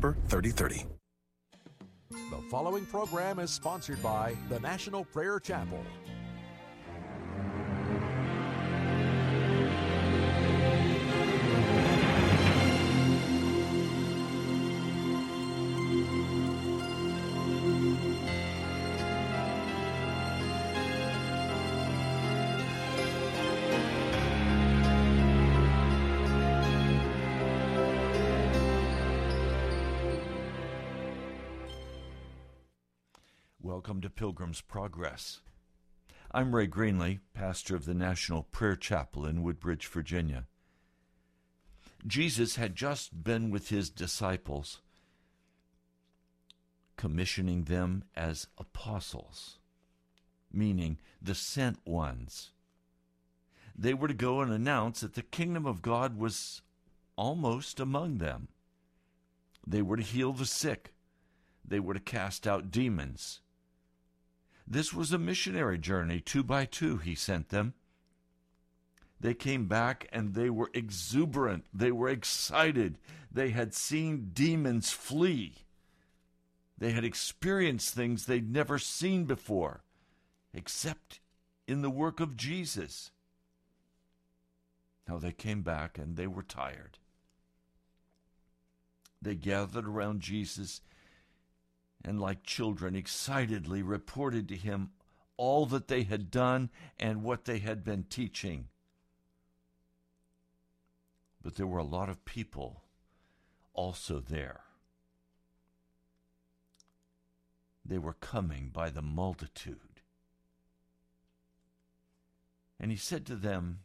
3030. The following program is sponsored by the National Prayer Chapel. Welcome to Pilgrim's Progress. I'm Ray Greenley, pastor of the National Prayer Chapel in Woodbridge, Virginia. Jesus had just been with his disciples, commissioning them as apostles, meaning the sent ones. They were to go and announce that the kingdom of God was almost among them. They were to heal the sick. They were to cast out demons. This was a missionary journey. Two by two, he sent them. They came back and they were exuberant. They were excited. They had seen demons flee. They had experienced things they'd never seen before, except in the work of Jesus. Now they came back and they were tired. They gathered around Jesus and, like children, excitedly reported to him all that they had done and what they had been teaching. But there were a lot of people also there. They were coming by the multitude. And he said to them,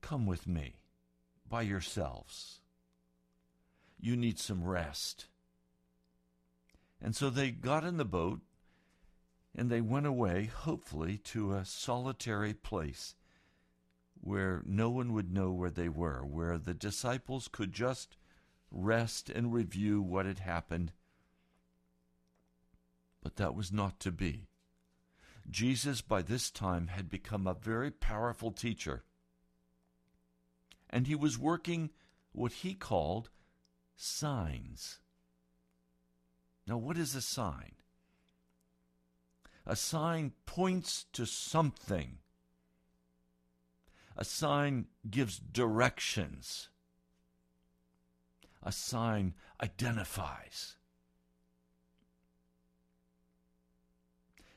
Come with me by yourselves. You need some rest. And so they got in the boat and they went away, hopefully, to a solitary place where no one would know where they were, where the disciples could just rest and review what had happened. But that was not to be. Jesus, by this time, had become a very powerful teacher. And he was working what he called signs. Now, what is a sign? A sign points to something. A sign gives directions. A sign identifies.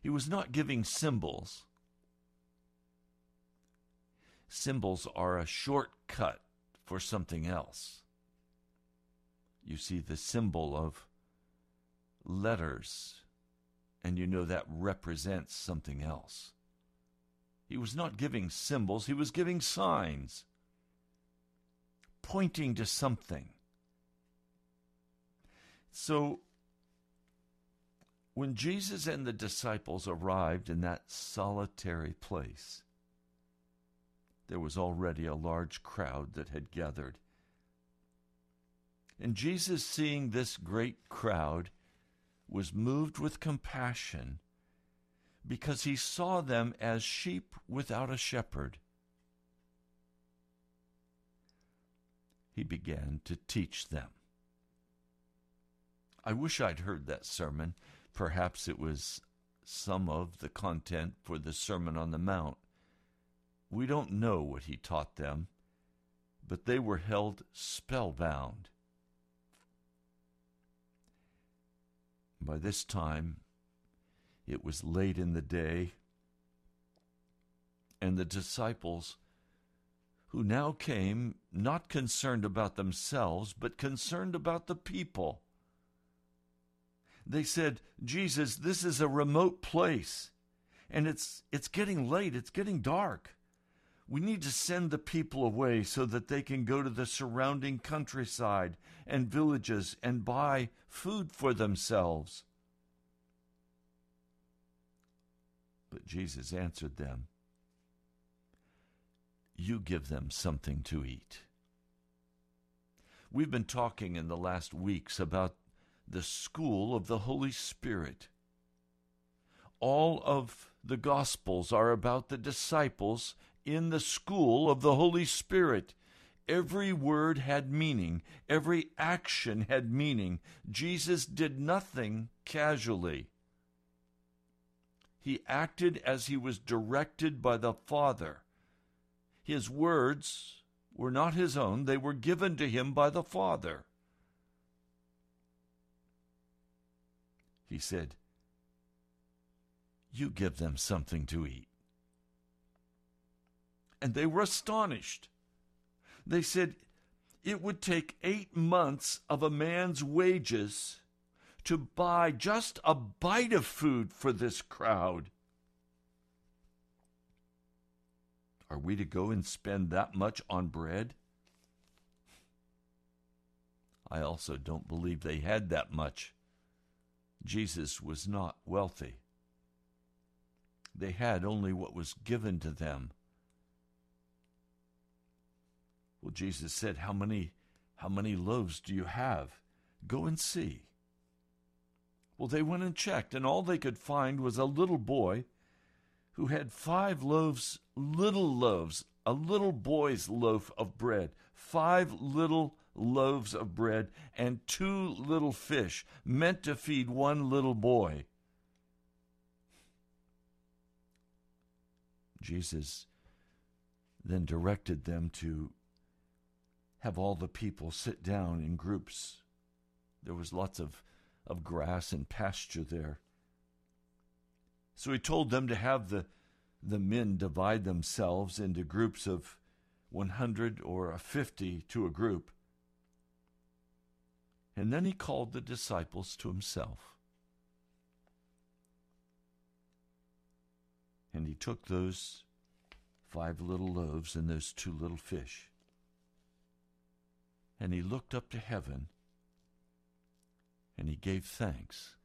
He was not giving symbols. Symbols are a shortcut for something else. You see the symbol of letters, and you know that represents something else. He was not giving symbols, he was giving signs, pointing to something. So, when Jesus and the disciples arrived in that solitary place, there was already a large crowd that had gathered. And Jesus, seeing this great crowd, was moved with compassion because he saw them as sheep without a shepherd. He began to teach them. I wish I'd heard that sermon. Perhaps it was some of the content for the Sermon on the Mount. We don't know what he taught them, but they were held spellbound. By this time, it was late in the day, and the disciples, who now came not concerned about themselves, but concerned about the people, they said, Jesus, this is a remote place, and it's, it's getting late, it's getting dark. We need to send the people away so that they can go to the surrounding countryside and villages and buy food for themselves. But Jesus answered them, You give them something to eat. We've been talking in the last weeks about the school of the Holy Spirit. All of the Gospels are about the disciples in the school of the Holy Spirit, Every word had meaning, every action had meaning. Jesus did nothing casually. He acted as he was directed by the Father. His words were not his own, they were given to him by the Father. He said, You give them something to eat. And they were astonished. They said, It would take eight months of a man's wages to buy just a bite of food for this crowd. Are we to go and spend that much on bread? I also don't believe they had that much. Jesus was not wealthy. They had only what was given to them. Well, Jesus said, How many how many loaves do you have? Go and see. Well, they went and checked, and all they could find was a little boy who had five loaves, little loaves, a little boy's loaf of bread, five little loaves of bread, and two little fish, meant to feed one little boy. Jesus then directed them to have all the people sit down in groups. There was lots of of grass and pasture there. So he told them to have the, the men divide themselves into groups of 100 or 50 to a group. And then he called the disciples to himself. And he took those five little loaves and those two little fish. And he looked up to heaven and he gave thanks.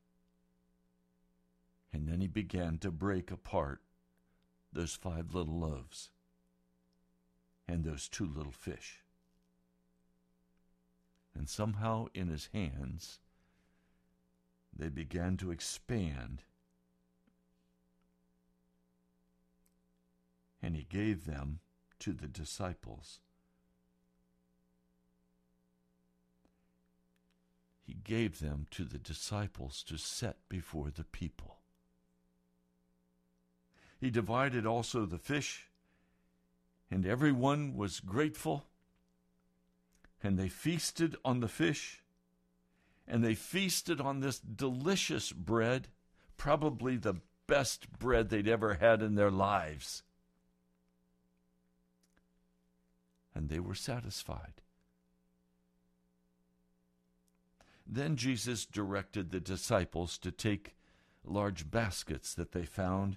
And then he began to break apart those five little loaves and those two little fish. And somehow in his hands, they began to expand. And he gave them to the disciples. He gave them to the disciples to set before the people. He divided also the fish, and everyone was grateful. And they feasted on the fish, and they feasted on this delicious bread, probably the best bread they'd ever had in their lives. And they were satisfied. Then Jesus directed the disciples to take large baskets that they found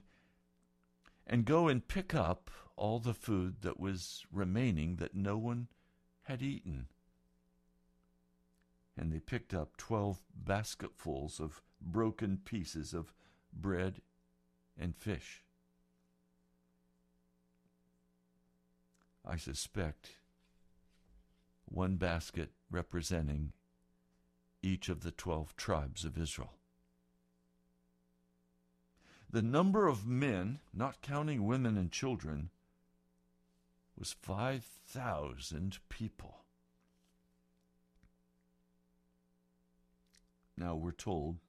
and go and pick up all the food that was remaining that no one had eaten. And they picked up twelve basketfuls of broken pieces of bread and fish. I suspect one basket representing each of the twelve tribes of Israel. The number of men, not counting women and children, was 5,000 people. Now we're told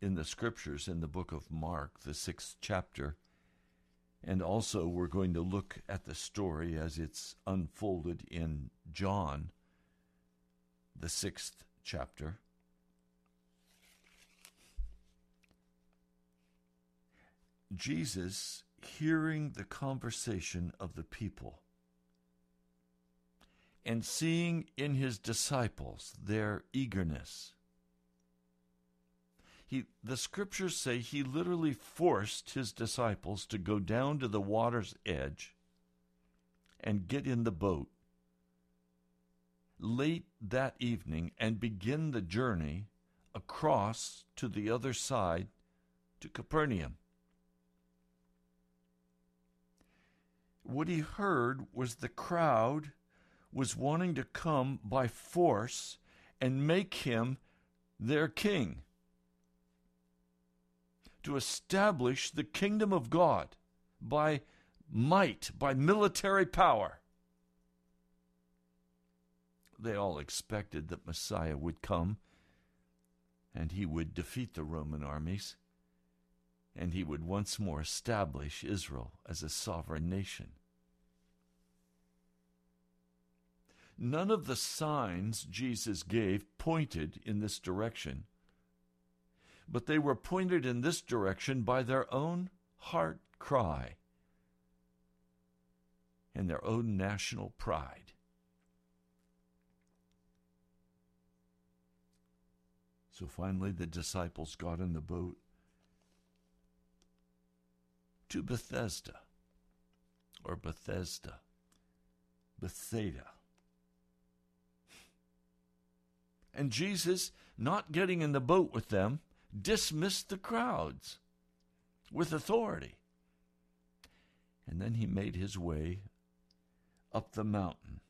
in the scriptures in the book of Mark, the sixth chapter, and also we're going to look at the story as it's unfolded in John the sixth chapter. Jesus hearing the conversation of the people and seeing in his disciples their eagerness. He, the scriptures say he literally forced his disciples to go down to the water's edge and get in the boat late that evening and begin the journey across to the other side to Capernaum. What he heard was the crowd was wanting to come by force and make him their king, to establish the kingdom of God by might, by military power. They all expected that Messiah would come and he would defeat the Roman armies and he would once more establish Israel as a sovereign nation. None of the signs Jesus gave pointed in this direction, but they were pointed in this direction by their own heart cry and their own national pride. So finally, the disciples got in the boat to Bethesda or Bethesda, Bethsaida. And Jesus, not getting in the boat with them, dismissed the crowds with authority. And then he made his way up the mountain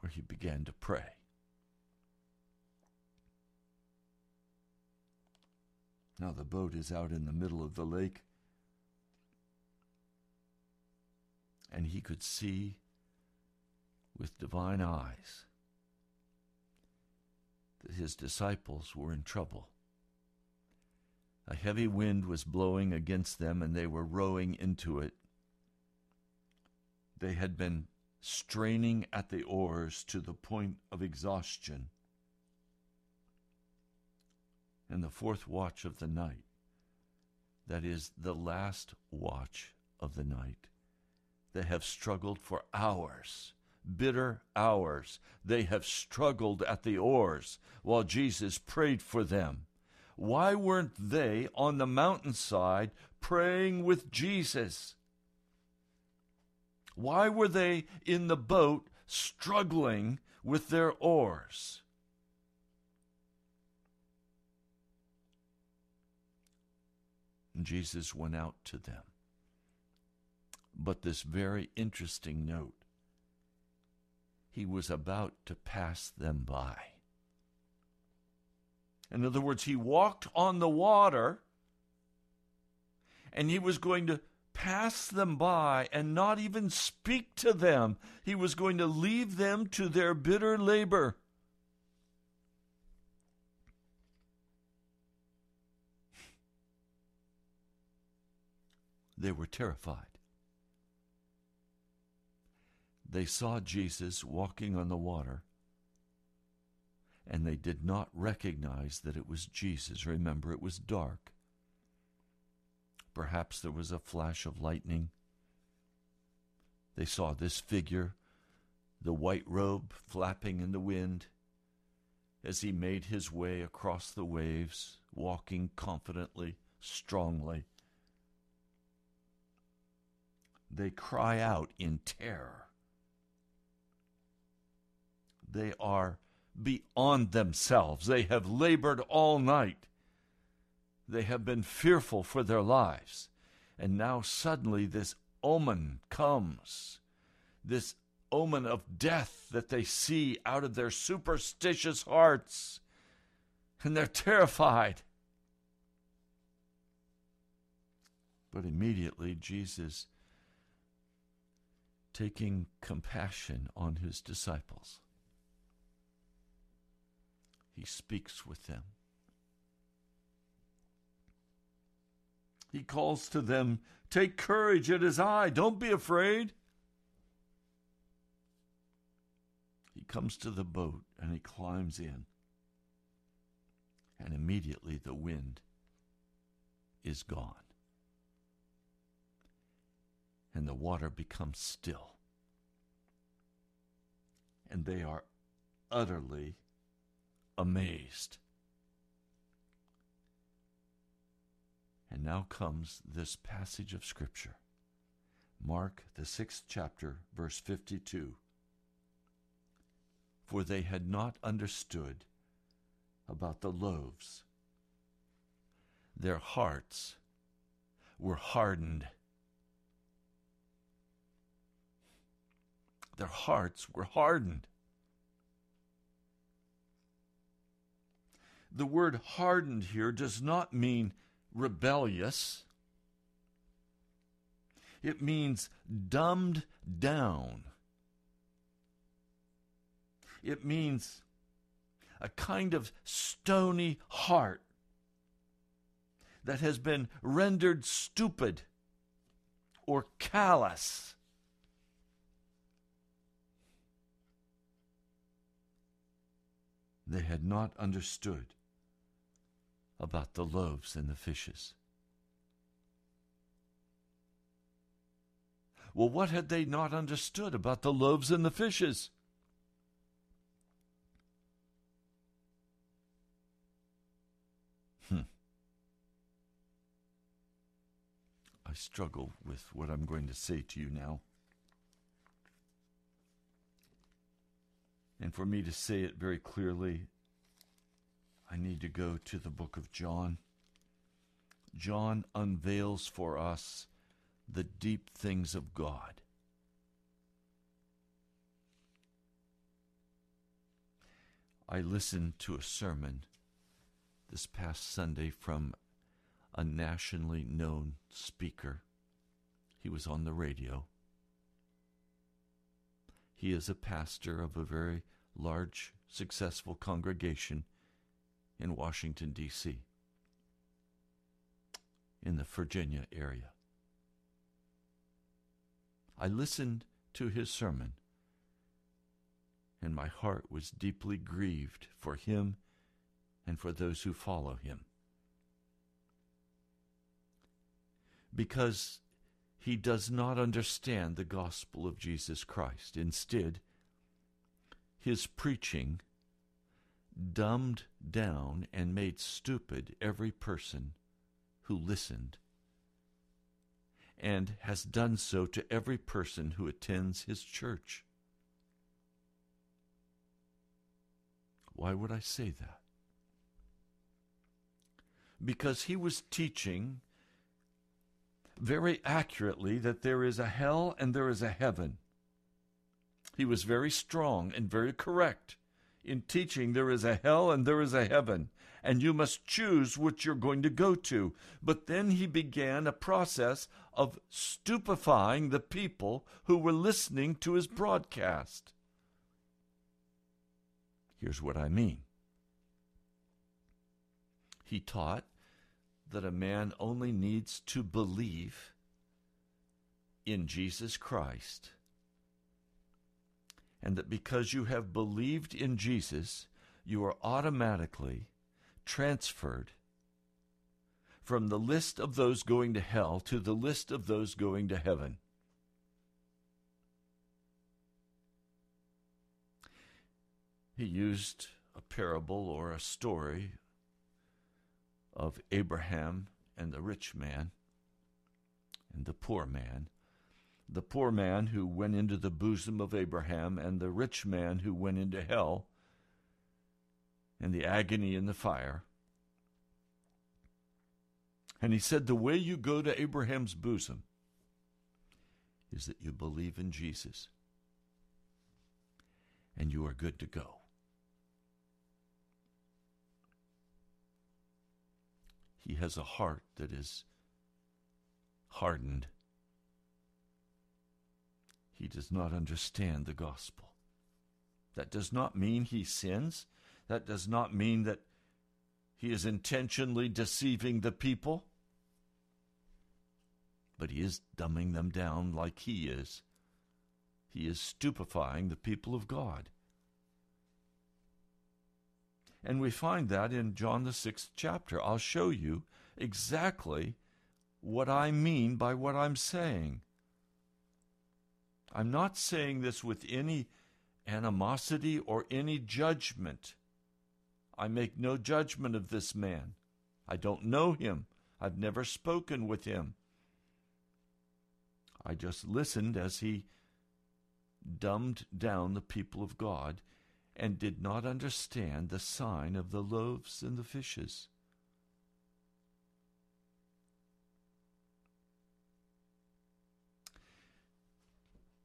where he began to pray. Now the boat is out in the middle of the lake, and he could see with divine eyes that his disciples were in trouble. A heavy wind was blowing against them, and they were rowing into it. They had been straining at the oars to the point of exhaustion. In the fourth watch of the night, that is, the last watch of the night, they have struggled for hours, bitter hours. They have struggled at the oars while Jesus prayed for them. Why weren't they on the mountainside praying with Jesus? Why were they in the boat struggling with their oars? Jesus went out to them. But this very interesting note he was about to pass them by. In other words, he walked on the water and he was going to pass them by and not even speak to them. He was going to leave them to their bitter labor. They were terrified. They saw Jesus walking on the water, and they did not recognize that it was Jesus. Remember, it was dark. Perhaps there was a flash of lightning. They saw this figure, the white robe flapping in the wind, as he made his way across the waves, walking confidently, strongly. They cry out in terror. They are beyond themselves. They have labored all night. They have been fearful for their lives. And now suddenly this omen comes. This omen of death that they see out of their superstitious hearts. And they're terrified. But immediately Jesus, taking compassion on his disciples, he speaks with them. He calls to them, Take courage, it is I, don't be afraid. He comes to the boat and he climbs in. And immediately the wind is gone. And the water becomes still. And they are utterly amazed. And now comes this passage of Scripture. Mark, the sixth chapter, verse 52. For they had not understood about the loaves. Their hearts were hardened. Their hearts were hardened. The word hardened here does not mean rebellious, it means dumbed down. it means a kind of stony heart that has been rendered stupid or callous. They had not understood about the loaves and the fishes. Well, what had they not understood about the loaves and the fishes? Hmm. I struggle with what I'm going to say to you now. And for me to say it very clearly, I need to go to the book of John. John unveils for us the deep things of God. I listened to a sermon this past Sunday from a nationally known speaker. He was on the radio. He is a pastor of a very large, successful congregation in Washington, D.C., in the Virginia area. I listened to his sermon, and my heart was deeply grieved for him and for those who follow him. Because he does not understand the gospel of Jesus Christ. Instead, his preaching dumbed down and made stupid every person who listened and has done so to every person who attends his church. Why would I say that? Because he was teaching very accurately that there is a hell and there is a heaven. He was very strong and very correct in teaching there is a hell and there is a heaven and you must choose which you're going to go to. But then he began a process of stupefying the people who were listening to his broadcast. Here's what I mean he taught that a man only needs to believe in Jesus Christ. And that because you have believed in Jesus, you are automatically transferred from the list of those going to hell to the list of those going to heaven. He used a parable or a story of Abraham and the rich man and the poor man. The poor man who went into the bosom of Abraham and the rich man who went into hell and the agony in the fire. And he said, The way you go to Abraham's bosom is that you believe in Jesus, and you are good to go. He has a heart that is hardened. He does not understand the gospel. That does not mean he sins. That does not mean that he is intentionally deceiving the people, but he is dumbing them down like he is. He is stupefying the people of God. And we find that in John the sixth chapter. I'll show you exactly what I mean by what I'm saying. I'm not saying this with any animosity or any judgment. I make no judgment of this man. I don't know him. I've never spoken with him. I just listened as he dumbed down the people of God and did not understand the sign of the loaves and the fishes.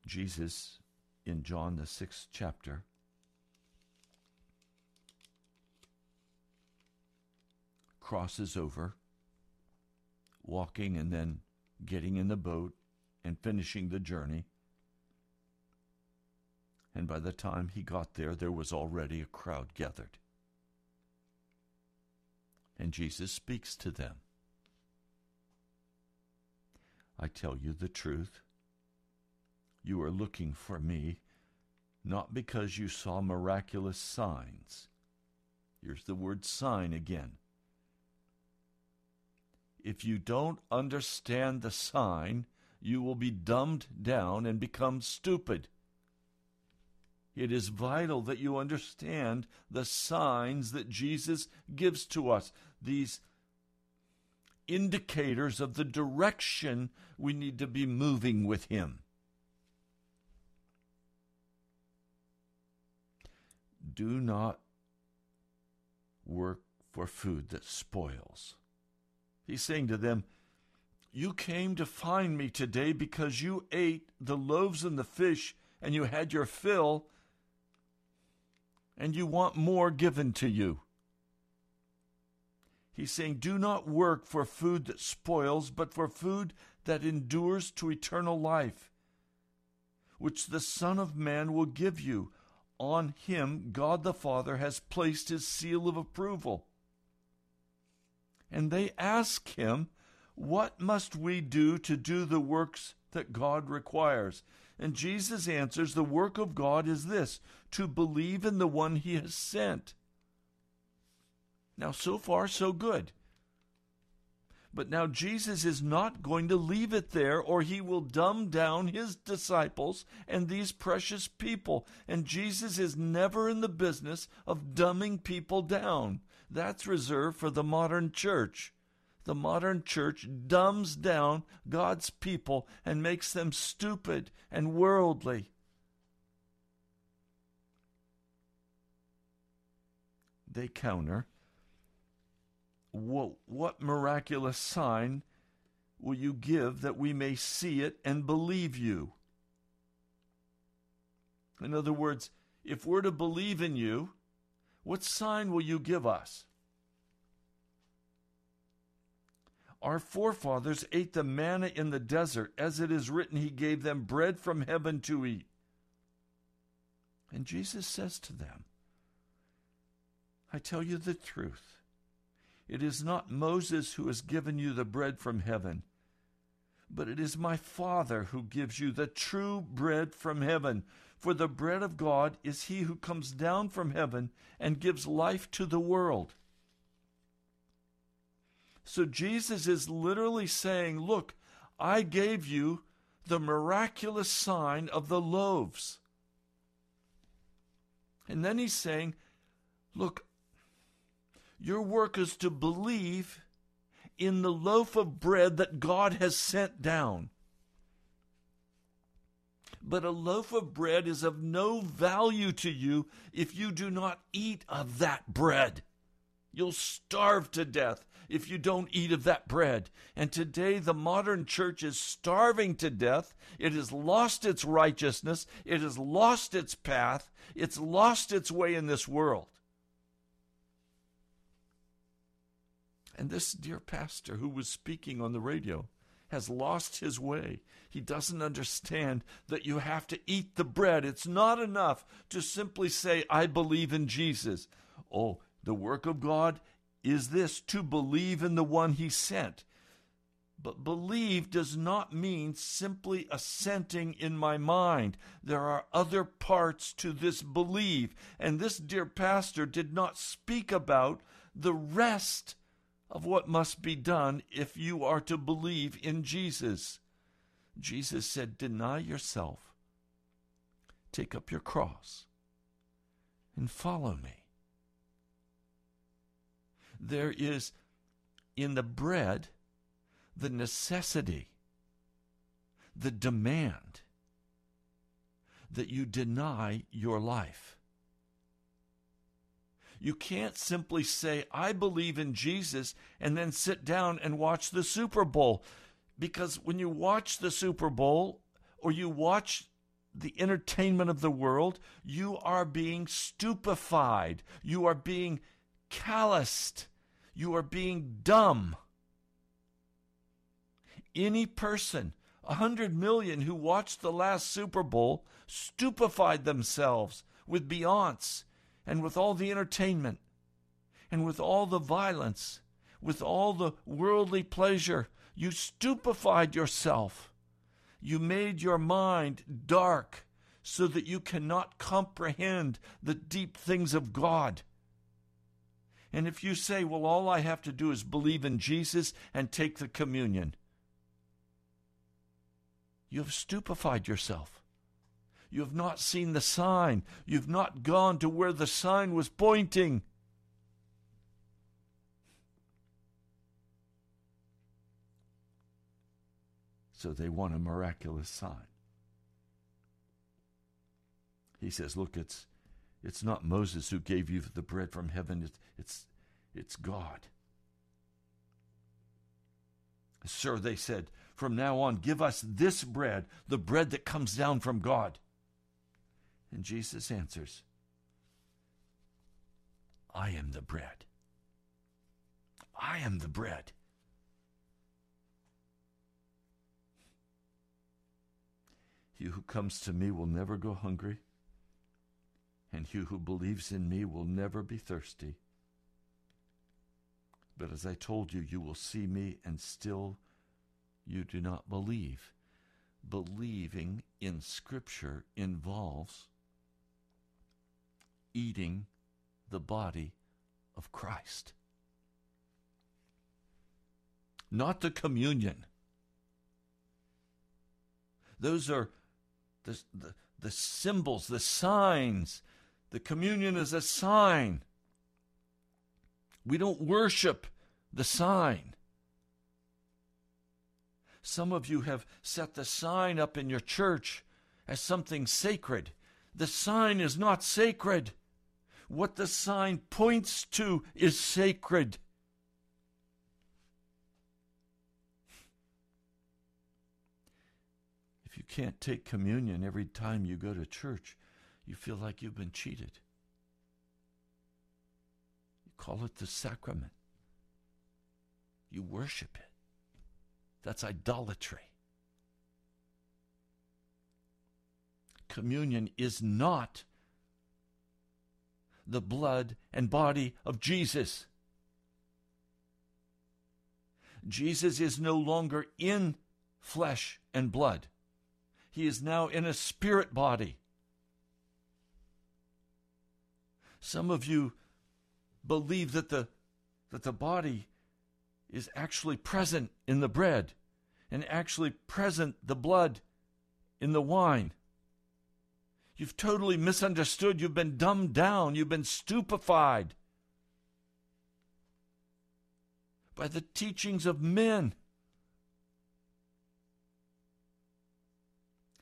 Jesus, in John the sixth chapter, crosses over, walking and then getting in the boat and finishing the journey. And by the time he got there, there was already a crowd gathered. And Jesus speaks to them. I tell you the truth. You are looking for me not because you saw miraculous signs. Here's the word sign again. If you don't understand the sign, you will be dumbed down and become stupid. It is vital that you understand the signs that Jesus gives to us, these indicators of the direction we need to be moving with Him. Do not work for food that spoils. He's saying to them, You came to find me today because you ate the loaves and the fish and you had your fill, and you want more given to you. He's saying, Do not work for food that spoils, but for food that endures to eternal life, which the Son of Man will give you. On him, God the Father has placed his seal of approval. And they ask him, What must we do to do the works that God requires? And Jesus answers, The work of God is this to believe in the one he has sent. Now, so far, so good. But now Jesus is not going to leave it there, or he will dumb down his disciples and these precious people. And Jesus is never in the business of dumbing people down. That's reserved for the modern church. The modern church dumbs down God's people and makes them stupid and worldly. They counter what, what miraculous sign will you give that we may see it and believe you? In other words, if we're to believe in you, what sign will you give us? Our forefathers ate the manna in the desert, as it is written, He gave them bread from heaven to eat. And Jesus says to them, I tell you the truth. It is not Moses who has given you the bread from heaven, but it is my Father who gives you the true bread from heaven. For the bread of God is he who comes down from heaven and gives life to the world. So Jesus is literally saying, Look, I gave you the miraculous sign of the loaves. And then he's saying, Look, your work is to believe in the loaf of bread that God has sent down. But a loaf of bread is of no value to you if you do not eat of that bread. You'll starve to death if you don't eat of that bread. And today, the modern church is starving to death. It has lost its righteousness. It has lost its path. It's lost its way in this world. And this dear pastor who was speaking on the radio has lost his way. He doesn't understand that you have to eat the bread. It's not enough to simply say, I believe in Jesus. Oh, the work of God is this to believe in the one he sent. But believe does not mean simply assenting in my mind. There are other parts to this believe. And this dear pastor did not speak about the rest of what must be done if you are to believe in Jesus. Jesus said, Deny yourself, take up your cross, and follow me. There is in the bread the necessity, the demand that you deny your life. You can't simply say, I believe in Jesus, and then sit down and watch the Super Bowl. Because when you watch the Super Bowl or you watch the entertainment of the world, you are being stupefied. You are being calloused. You are being dumb. Any person A hundred million who watched the last Super Bowl stupefied themselves with Beyonce and with all the entertainment and with all the violence, with all the worldly pleasure. You stupefied yourself. You made your mind dark so that you cannot comprehend the deep things of God. And if you say, well, all I have to do is believe in Jesus and take the communion, you have stupefied yourself. You have not seen the sign. You've not gone to where the sign was pointing. So they want a miraculous sign. He says, Look, it's, it's not Moses who gave you the bread from heaven, it's, it's, it's God. Sir, they said, from now on, give us this bread, the bread that comes down from God. And Jesus answers, I am the bread. I am the bread. He who comes to me will never go hungry, and he who believes in me will never be thirsty. But as I told you, you will see me and still you do not believe. Believing in Scripture involves eating the body of Christ, not the communion. Those are the, the, the symbols, the signs. The communion is a sign. We don't worship the sign. Some of you have set the sign up in your church as something sacred. The sign is not sacred. What the sign points to is sacred. If you can't take communion every time you go to church, you feel like you've been cheated. You call it the sacrament. You worship it. That's idolatry. Communion is not the blood and body of Jesus. Jesus is no longer in flesh and blood. He is now in a spirit body. Some of you believe that the, that the body is actually present in the bread and actually present the blood in the wine. You've totally misunderstood. You've been dumbed down. You've been stupefied by the teachings of men.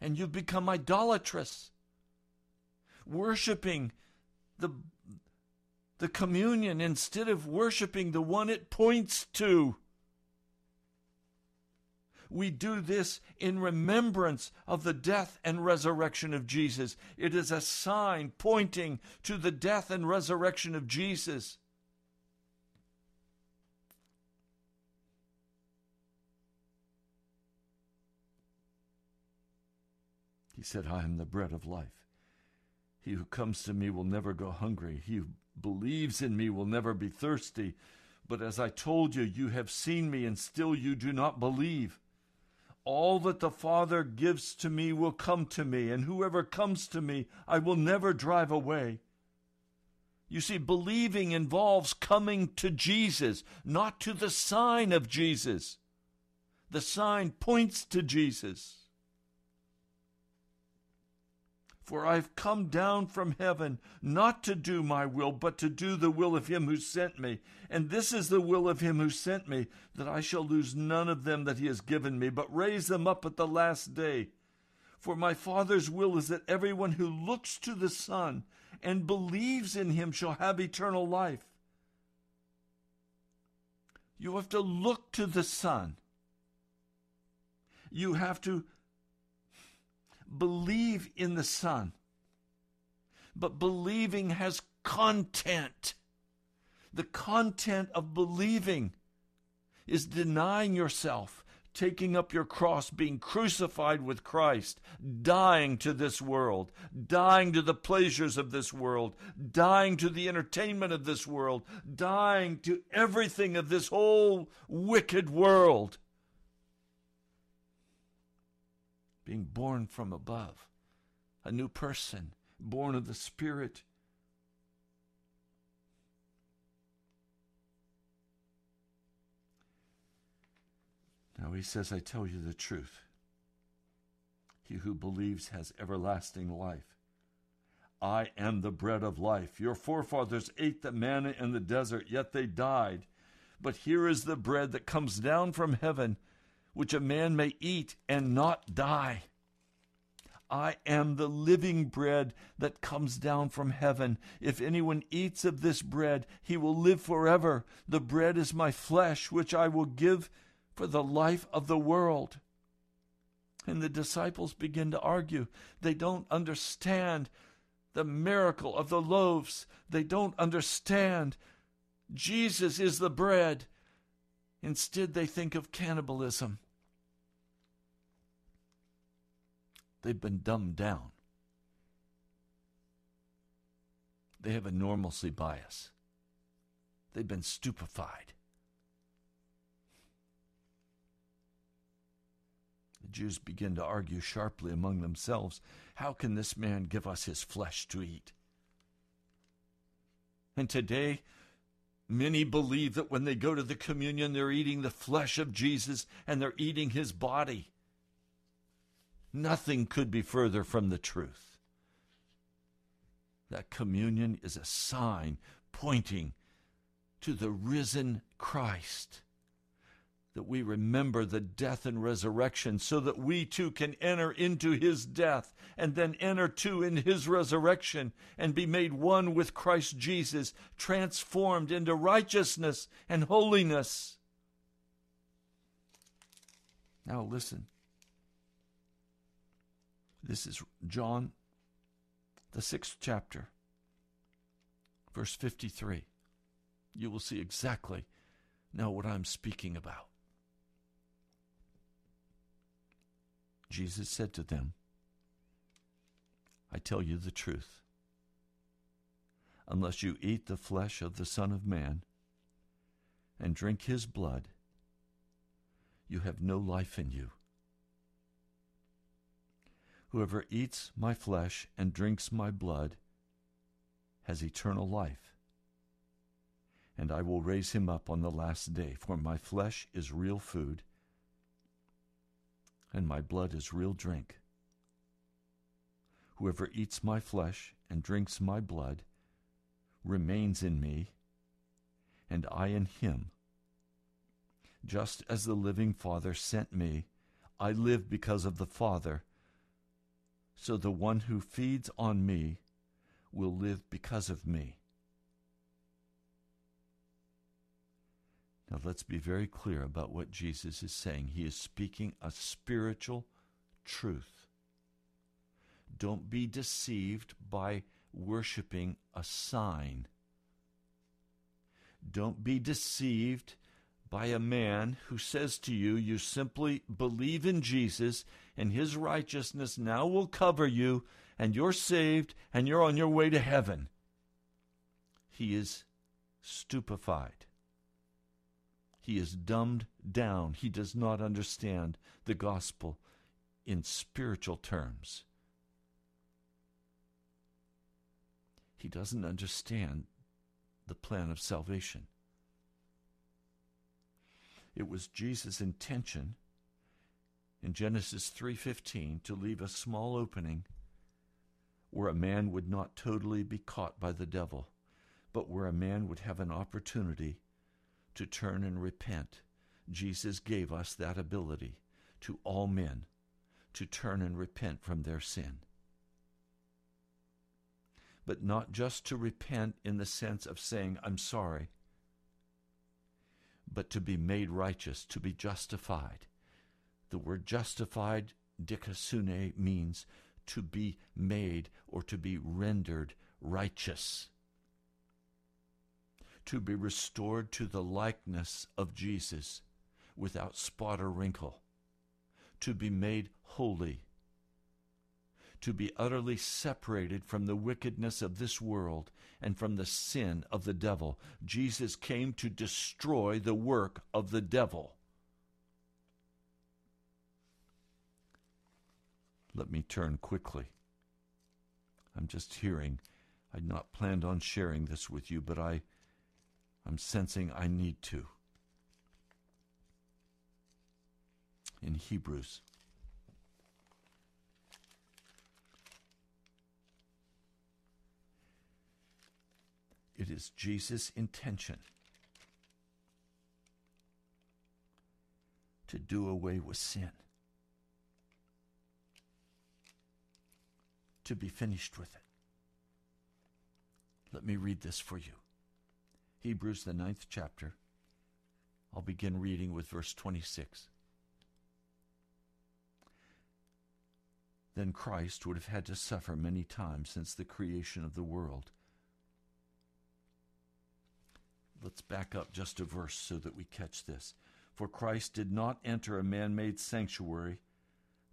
And you've become idolatrous, worshiping the the communion instead of worshiping the one it points to. We do this in remembrance of the death and resurrection of Jesus. It is a sign pointing to the death and resurrection of Jesus. He said, I am the bread of life. He who comes to me will never go hungry. He who believes in me will never be thirsty. But as I told you, you have seen me, and still you do not believe. All that the Father gives to me will come to me, and whoever comes to me, I will never drive away. You see, believing involves coming to Jesus, not to the sign of Jesus. The sign points to Jesus. For I've come down from heaven not to do my will, but to do the will of him who sent me. And this is the will of him who sent me, that I shall lose none of them that he has given me, but raise them up at the last day. For my Father's will is that everyone who looks to the Son and believes in him shall have eternal life. You have to look to the Son. You have to believe in the Son. But believing has content. The content of believing is denying yourself, taking up your cross, being crucified with Christ, dying to this world, dying to the pleasures of this world, dying to the entertainment of this world, dying to everything of this whole wicked world, being born from above, a new person, born of the Spirit. Now he says, I tell you the truth. He who believes has everlasting life. I am the bread of life. Your forefathers ate the manna in the desert, yet they died. But here is the bread that comes down from heaven, which a man may eat and not die. I am the living bread that comes down from heaven. If anyone eats of this bread, he will live forever. The bread is my flesh, which I will give for the life of the world. And the disciples begin to argue. They don't understand the miracle of the loaves. They don't understand Jesus is the bread. Instead, they think of cannibalism. They've been dumbed down. They have a normalcy bias. They've been stupefied. The Jews begin to argue sharply among themselves How can this man give us his flesh to eat? And today, many believe that when they go to the communion, they're eating the flesh of Jesus and they're eating his body. Nothing could be further from the truth. That communion is a sign pointing to the risen Christ that we remember the death and resurrection so that we too can enter into his death and then enter too in his resurrection and be made one with Christ Jesus, transformed into righteousness and holiness. Now listen. This is John, the sixth chapter, verse 53. You will see exactly now what I'm speaking about. Jesus said to them, I tell you the truth. Unless you eat the flesh of the Son of Man and drink his blood, you have no life in you. Whoever eats my flesh and drinks my blood has eternal life, and I will raise him up on the last day, for my flesh is real food and my blood is real drink. Whoever eats my flesh and drinks my blood remains in me, and I in him. Just as the living Father sent me, I live because of the Father, so the one who feeds on me will live because of me. Now let's be very clear about what Jesus is saying. He is speaking a spiritual truth. Don't be deceived by worshiping a sign. Don't be deceived by a man who says to you, you simply believe in Jesus and his righteousness now will cover you and you're saved and you're on your way to heaven. He is stupefied. He is dumbed down. He does not understand the gospel in spiritual terms. He doesn't understand the plan of salvation. It was Jesus' intention in Genesis 3:15 to leave a small opening where a man would not totally be caught by the devil, but where a man would have an opportunity to turn and repent. Jesus gave us that ability to all men to turn and repent from their sin. But not just to repent in the sense of saying, I'm sorry, but to be made righteous, to be justified. The word justified, dikasune, means to be made or to be rendered righteous to be restored to the likeness of Jesus without spot or wrinkle. to be made holy, to be utterly separated from the wickedness of this world and from the sin of the devil. Jesus came to destroy the work of the devil. Let me turn quickly. I'm just hearing. I'd not planned on sharing this with you, but I, I'm sensing I need to. In Hebrews. It is Jesus' intention to do away with sin. To be finished with it. Let me read this for you. Hebrews, the ninth chapter. I'll begin reading with verse 26. Then Christ would have had to suffer many times since the creation of the world. Let's back up just a verse so that we catch this. For Christ did not enter a man made sanctuary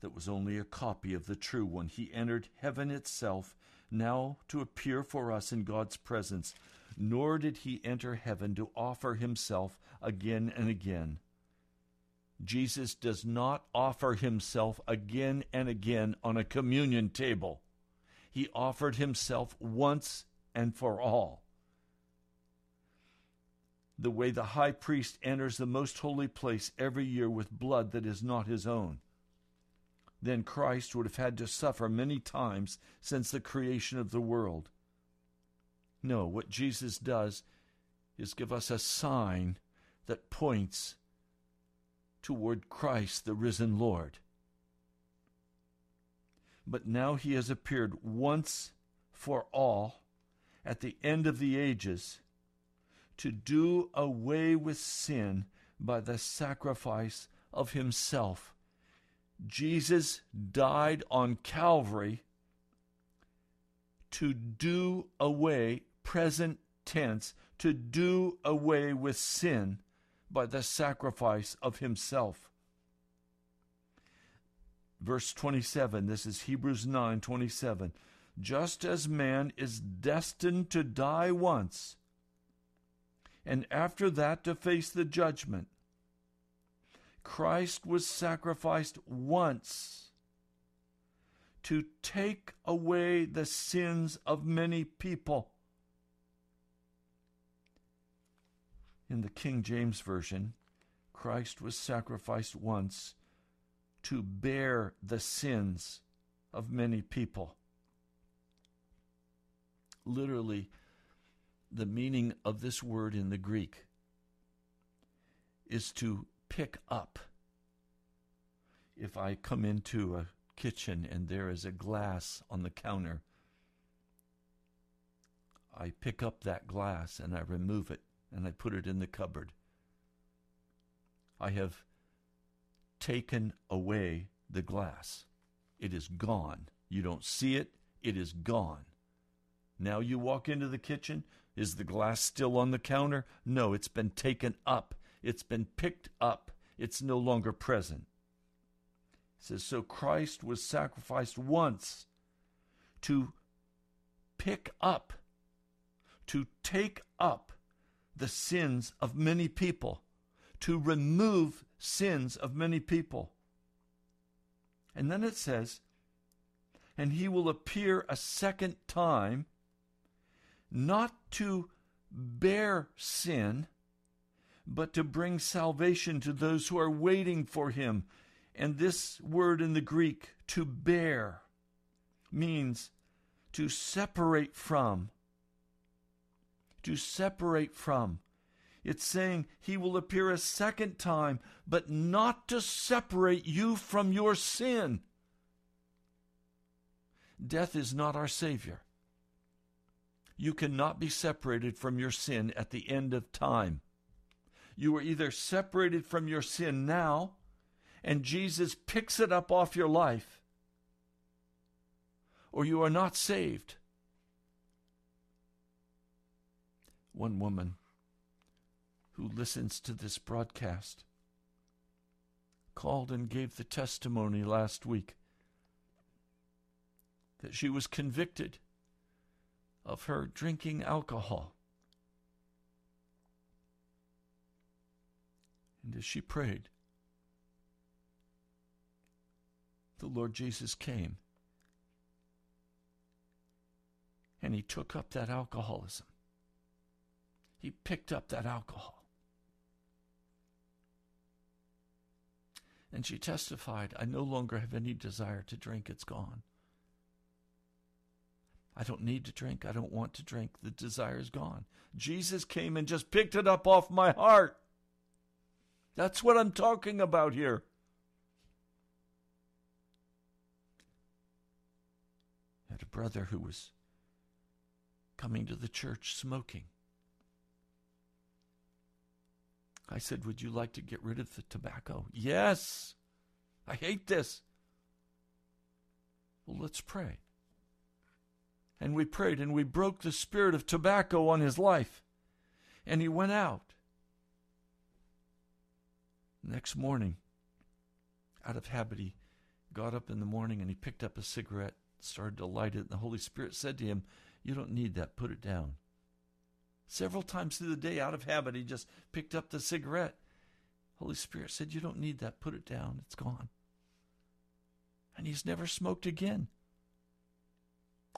that was only a copy of the true one. He entered heaven itself, now to appear for us in God's presence. Nor did he enter heaven to offer himself again and again. Jesus does not offer himself again and again on a communion table. He offered himself once and for all. The way the high priest enters the most holy place every year with blood that is not his own then Christ would have had to suffer many times since the creation of the world. No, what Jesus does is give us a sign that points toward Christ, the risen Lord. But now he has appeared once for all at the end of the ages to do away with sin by the sacrifice of himself Jesus died on Calvary to do away, present tense, to do away with sin by the sacrifice of himself. Verse 27, this is Hebrews 9 27. Just as man is destined to die once, and after that to face the judgment, Christ was sacrificed once to take away the sins of many people. In the King James Version, Christ was sacrificed once to bear the sins of many people. Literally, the meaning of this word in the Greek is to pick up. If I come into a kitchen and there is a glass on the counter, I pick up that glass and I remove it and I put it in the cupboard. I have taken away the glass. It is gone. You don't see it, it is gone. Now you walk into the kitchen. Is the glass still on the counter? No, it's been taken up. It's been picked up, it's no longer present. It says, So Christ was sacrificed once to pick up, to take up the sins of many people, to remove sins of many people. And then it says, and he will appear a second time, not to bear sin, but to bring salvation to those who are waiting for him. And this word in the Greek, to bear, means to separate from. To separate from. It's saying he will appear a second time, but not to separate you from your sin. Death is not our Savior. You cannot be separated from your sin at the end of time. You are either separated from your sin now, and Jesus picks it up off your life, or you are not saved. One woman who listens to this broadcast called and gave the testimony last week that she was convicted of her drinking alcohol. And as she prayed, the Lord Jesus came and he took up that alcoholism. He picked up that alcohol. And she testified, I no longer have any desire to drink. It's gone. I don't need to drink. I don't want to drink. The desire is gone. Jesus came and just picked it up off my heart. That's what I'm talking about here. I had a brother who was coming to the church smoking. I said, Would you like to get rid of the tobacco? Yes. I hate this. Well, let's pray. And we prayed and we broke the spirit of tobacco on his life. And he went out. Next morning, out of habit, he got up in the morning and he picked up a cigarette, started to light it, and the Holy Spirit said to him, You don't need that, put it down. Several times through the day, out of habit, he just picked up the cigarette. Holy Spirit said, You don't need that, put it down, it's gone. And he's never smoked again.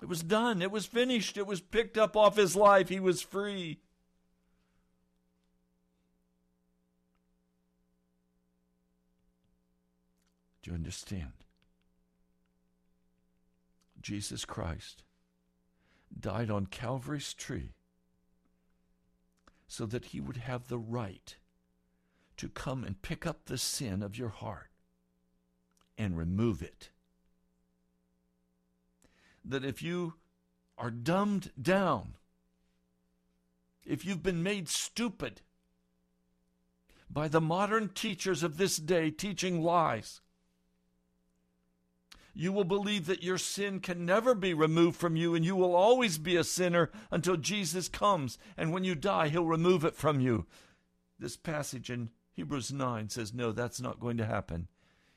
It was done. It was finished. It was picked up off his life. He was free. Do you understand? Jesus Christ died on Calvary's tree so that he would have the right to come and pick up the sin of your heart and remove it that if you are dumbed down, if you've been made stupid by the modern teachers of this day teaching lies, you will believe that your sin can never be removed from you and you will always be a sinner until Jesus comes. And when you die, he'll remove it from you. This passage in Hebrews 9 says, No, that's not going to happen.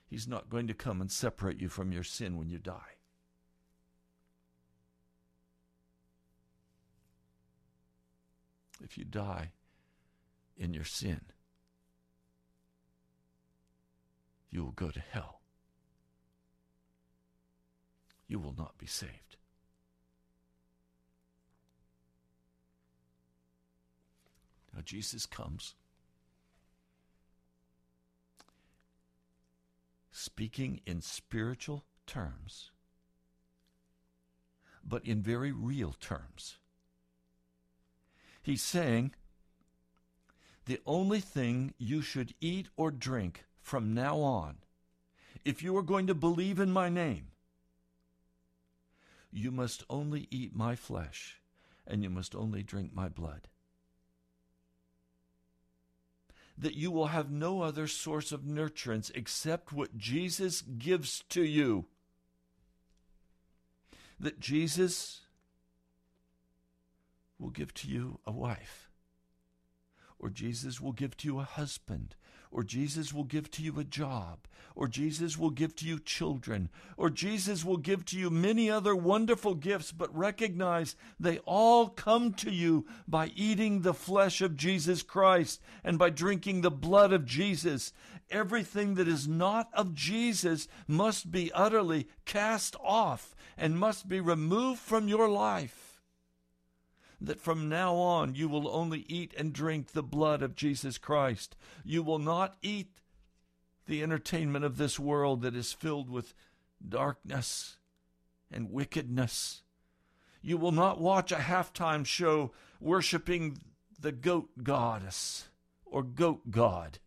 He's not going to come and separate you from your sin when you die. if you die in your sin, you will go to hell. You will not be saved. Now, Jesus comes speaking in spiritual terms, but in very real terms. He's saying, the only thing you should eat or drink from now on, if you are going to believe in my name, you must only eat my flesh and you must only drink my blood. That you will have no other source of nurturance except what Jesus gives to you. That Jesus will give to you a wife, or Jesus will give to you a husband, or Jesus will give to you a job, or Jesus will give to you children, or Jesus will give to you many other wonderful gifts, but recognize they all come to you by eating the flesh of Jesus Christ and by drinking the blood of Jesus. Everything that is not of Jesus must be utterly cast off and must be removed from your life that from now on you will only eat and drink the blood of Jesus Christ. You will not eat the entertainment of this world that is filled with darkness and wickedness. You will not watch a halftime show worshiping the goat goddess or goat god.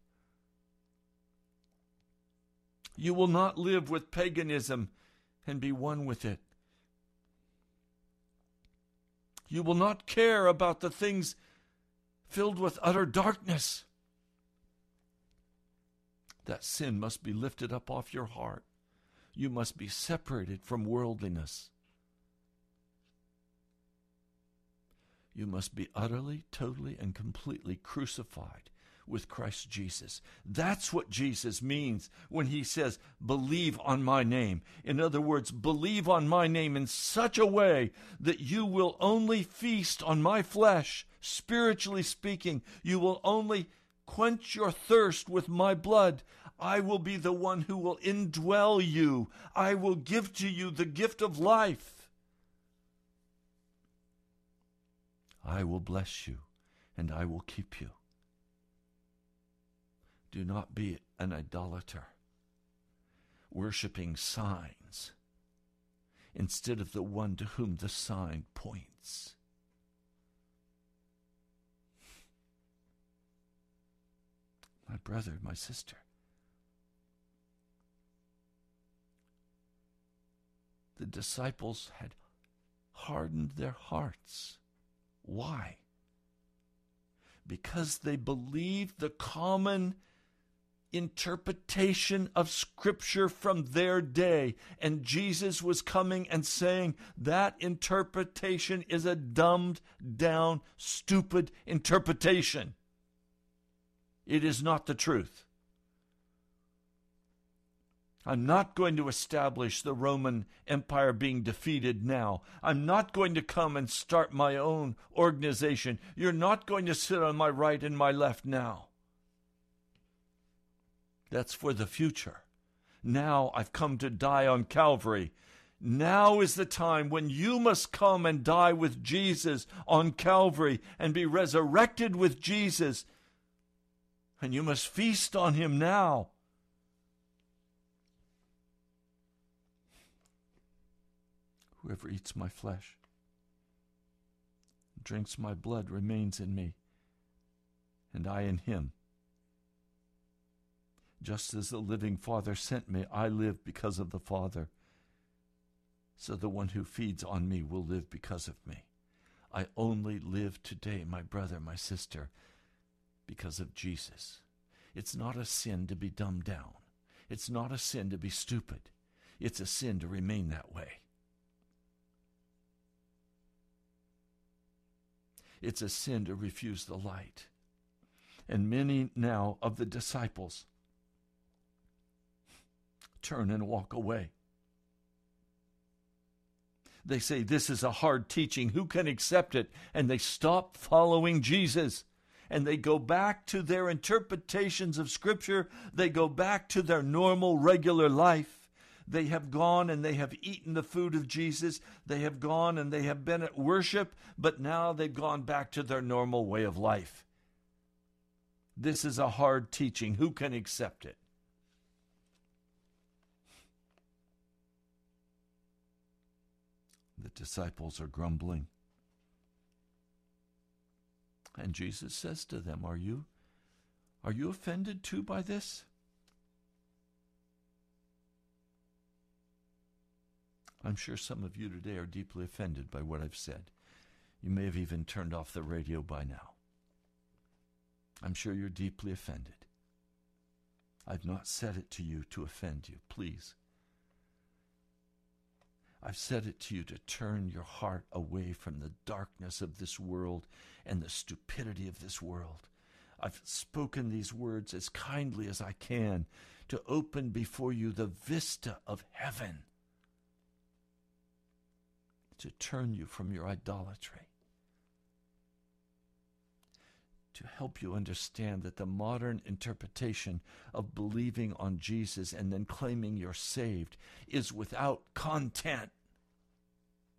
You will not live with paganism and be one with it. You will not care about the things filled with utter darkness. That sin must be lifted up off your heart. You must be separated from worldliness. You must be utterly, totally, and completely crucified with Christ Jesus. That's what Jesus means when he says, believe on my name. In other words, believe on my name in such a way that you will only feast on my flesh, spiritually speaking. You will only quench your thirst with my blood. I will be the one who will indwell you. I will give to you the gift of life. I will bless you and I will keep you. Do not be an idolater, worshiping signs instead of the one to whom the sign points. My brother, my sister. The disciples had hardened their hearts. Why? Because they believed the common interpretation of Scripture from their day. And Jesus was coming and saying that interpretation is a dumbed down, stupid interpretation. It is not the truth. I'm not going to establish the Roman Empire being defeated now. I'm not going to come and start my own organization. You're not going to sit on my right and my left now. That's for the future. Now I've come to die on Calvary. Now is the time when you must come and die with Jesus on Calvary and be resurrected with Jesus. And you must feast on him now. Whoever eats my flesh, drinks my blood, remains in me, and I in him. Just as the living Father sent me, I live because of the Father. So the one who feeds on me will live because of me. I only live today, my brother, my sister, because of Jesus. It's not a sin to be dumbed down. It's not a sin to be stupid. It's a sin to remain that way. It's a sin to refuse the light. And many now of the disciples turn and walk away. They say, This is a hard teaching. Who can accept it? And they stop following Jesus. And they go back to their interpretations of Scripture. They go back to their normal, regular life. They have gone and they have eaten the food of Jesus. They have gone and they have been at worship, but now they've gone back to their normal way of life. This is a hard teaching. Who can accept it? The disciples are grumbling. And Jesus says to them, Are you are you offended too by this? I'm sure some of you today are deeply offended by what I've said. You may have even turned off the radio by now. I'm sure you're deeply offended. I've not said it to you to offend you, please. I've said it to you to turn your heart away from the darkness of this world and the stupidity of this world. I've spoken these words as kindly as I can to open before you the vista of heaven to turn you from your idolatry, to help you understand that the modern interpretation of believing on Jesus and then claiming you're saved is without content.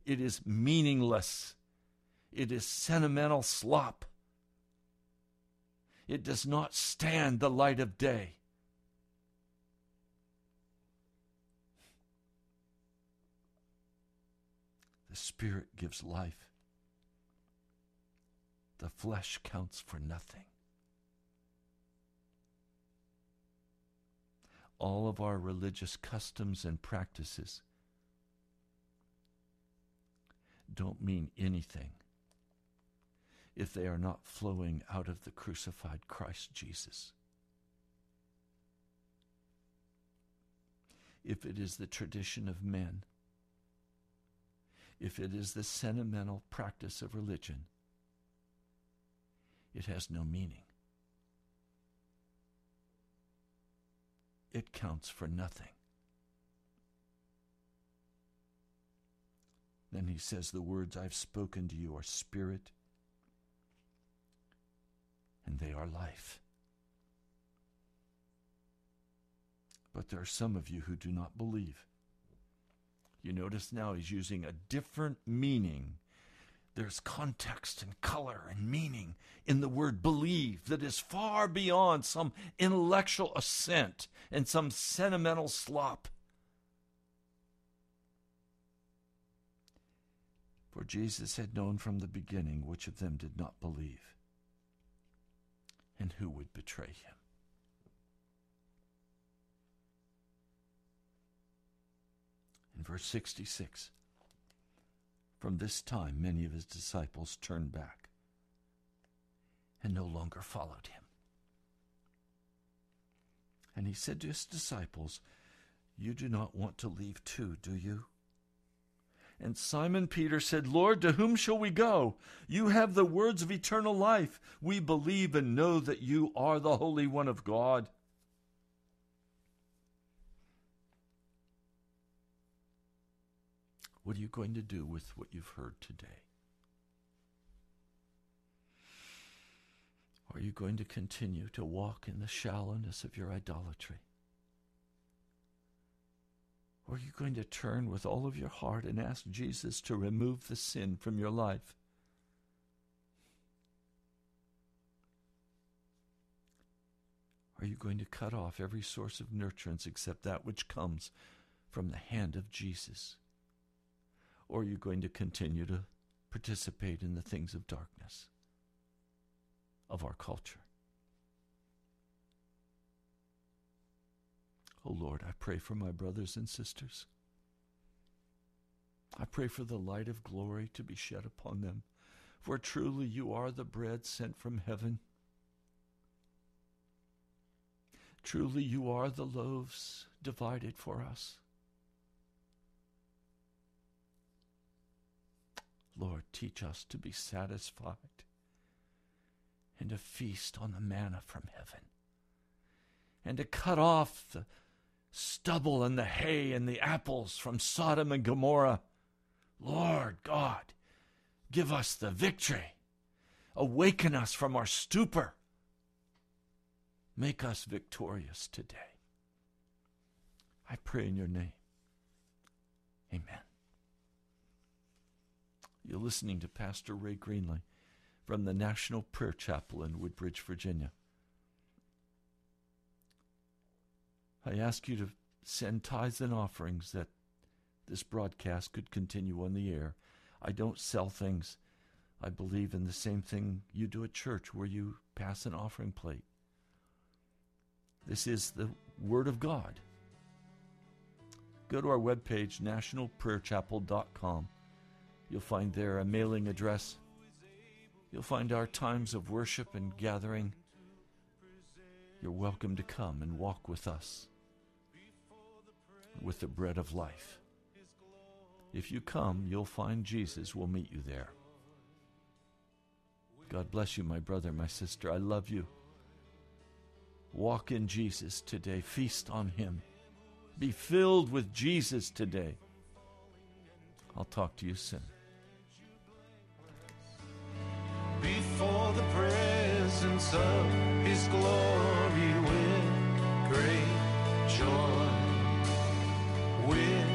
It is meaningless. It is sentimental slop. It does not stand the light of day. The Spirit gives life. The flesh counts for nothing. All of our religious customs and practices don't mean anything if they are not flowing out of the crucified Christ Jesus. If it is the tradition of men, if it is the sentimental practice of religion, it has no meaning. it counts for nothing. Then he says, The words I've spoken to you are spirit and they are life. But there are some of you who do not believe. You notice now he's using a different meaning. There's context and color and meaning in the word believe that is far beyond some intellectual assent and some sentimental slop. For Jesus had known from the beginning which of them did not believe and who would betray him. In verse 66, from this time many of his disciples turned back and no longer followed him. And he said to his disciples, You do not want to leave too, do you? And Simon Peter said, Lord, to whom shall we go? You have the words of eternal life. We believe and know that you are the Holy One of God. What are you going to do with what you've heard today? Are you going to continue to walk in the shallowness of your idolatry? Or are you going to turn with all of your heart and ask Jesus to remove the sin from your life? Are you going to cut off every source of nurturance except that which comes from the hand of Jesus? Or are you going to continue to participate in the things of darkness of our culture? Oh Lord, I pray for my brothers and sisters. I pray for the light of glory to be shed upon them, for truly you are the bread sent from heaven. Truly you are the loaves divided for us. Lord, teach us to be satisfied and to feast on the manna from heaven and to cut off the stubble and the hay and the apples from Sodom and Gomorrah. Lord God, give us the victory. Awaken us from our stupor. Make us victorious today. I pray in your name. Amen. You're listening to Pastor Ray Greenley from the National Prayer Chapel in Woodbridge, Virginia. I ask you to send tithes and offerings that this broadcast could continue on the air. I don't sell things. I believe in the same thing you do at church where you pass an offering plate. This is the Word of God. Go to our webpage, nationalprayerchapel.com. You'll find there a mailing address. You'll find our times of worship and gathering. You're welcome to come and walk with us with the bread of life. If you come, you'll find Jesus will meet you there. God bless you, my brother, my sister. I love you. Walk in Jesus today. Feast on Him. Be filled with Jesus today. I'll talk to you soon. Before the presence of His glory with great joy. Jesus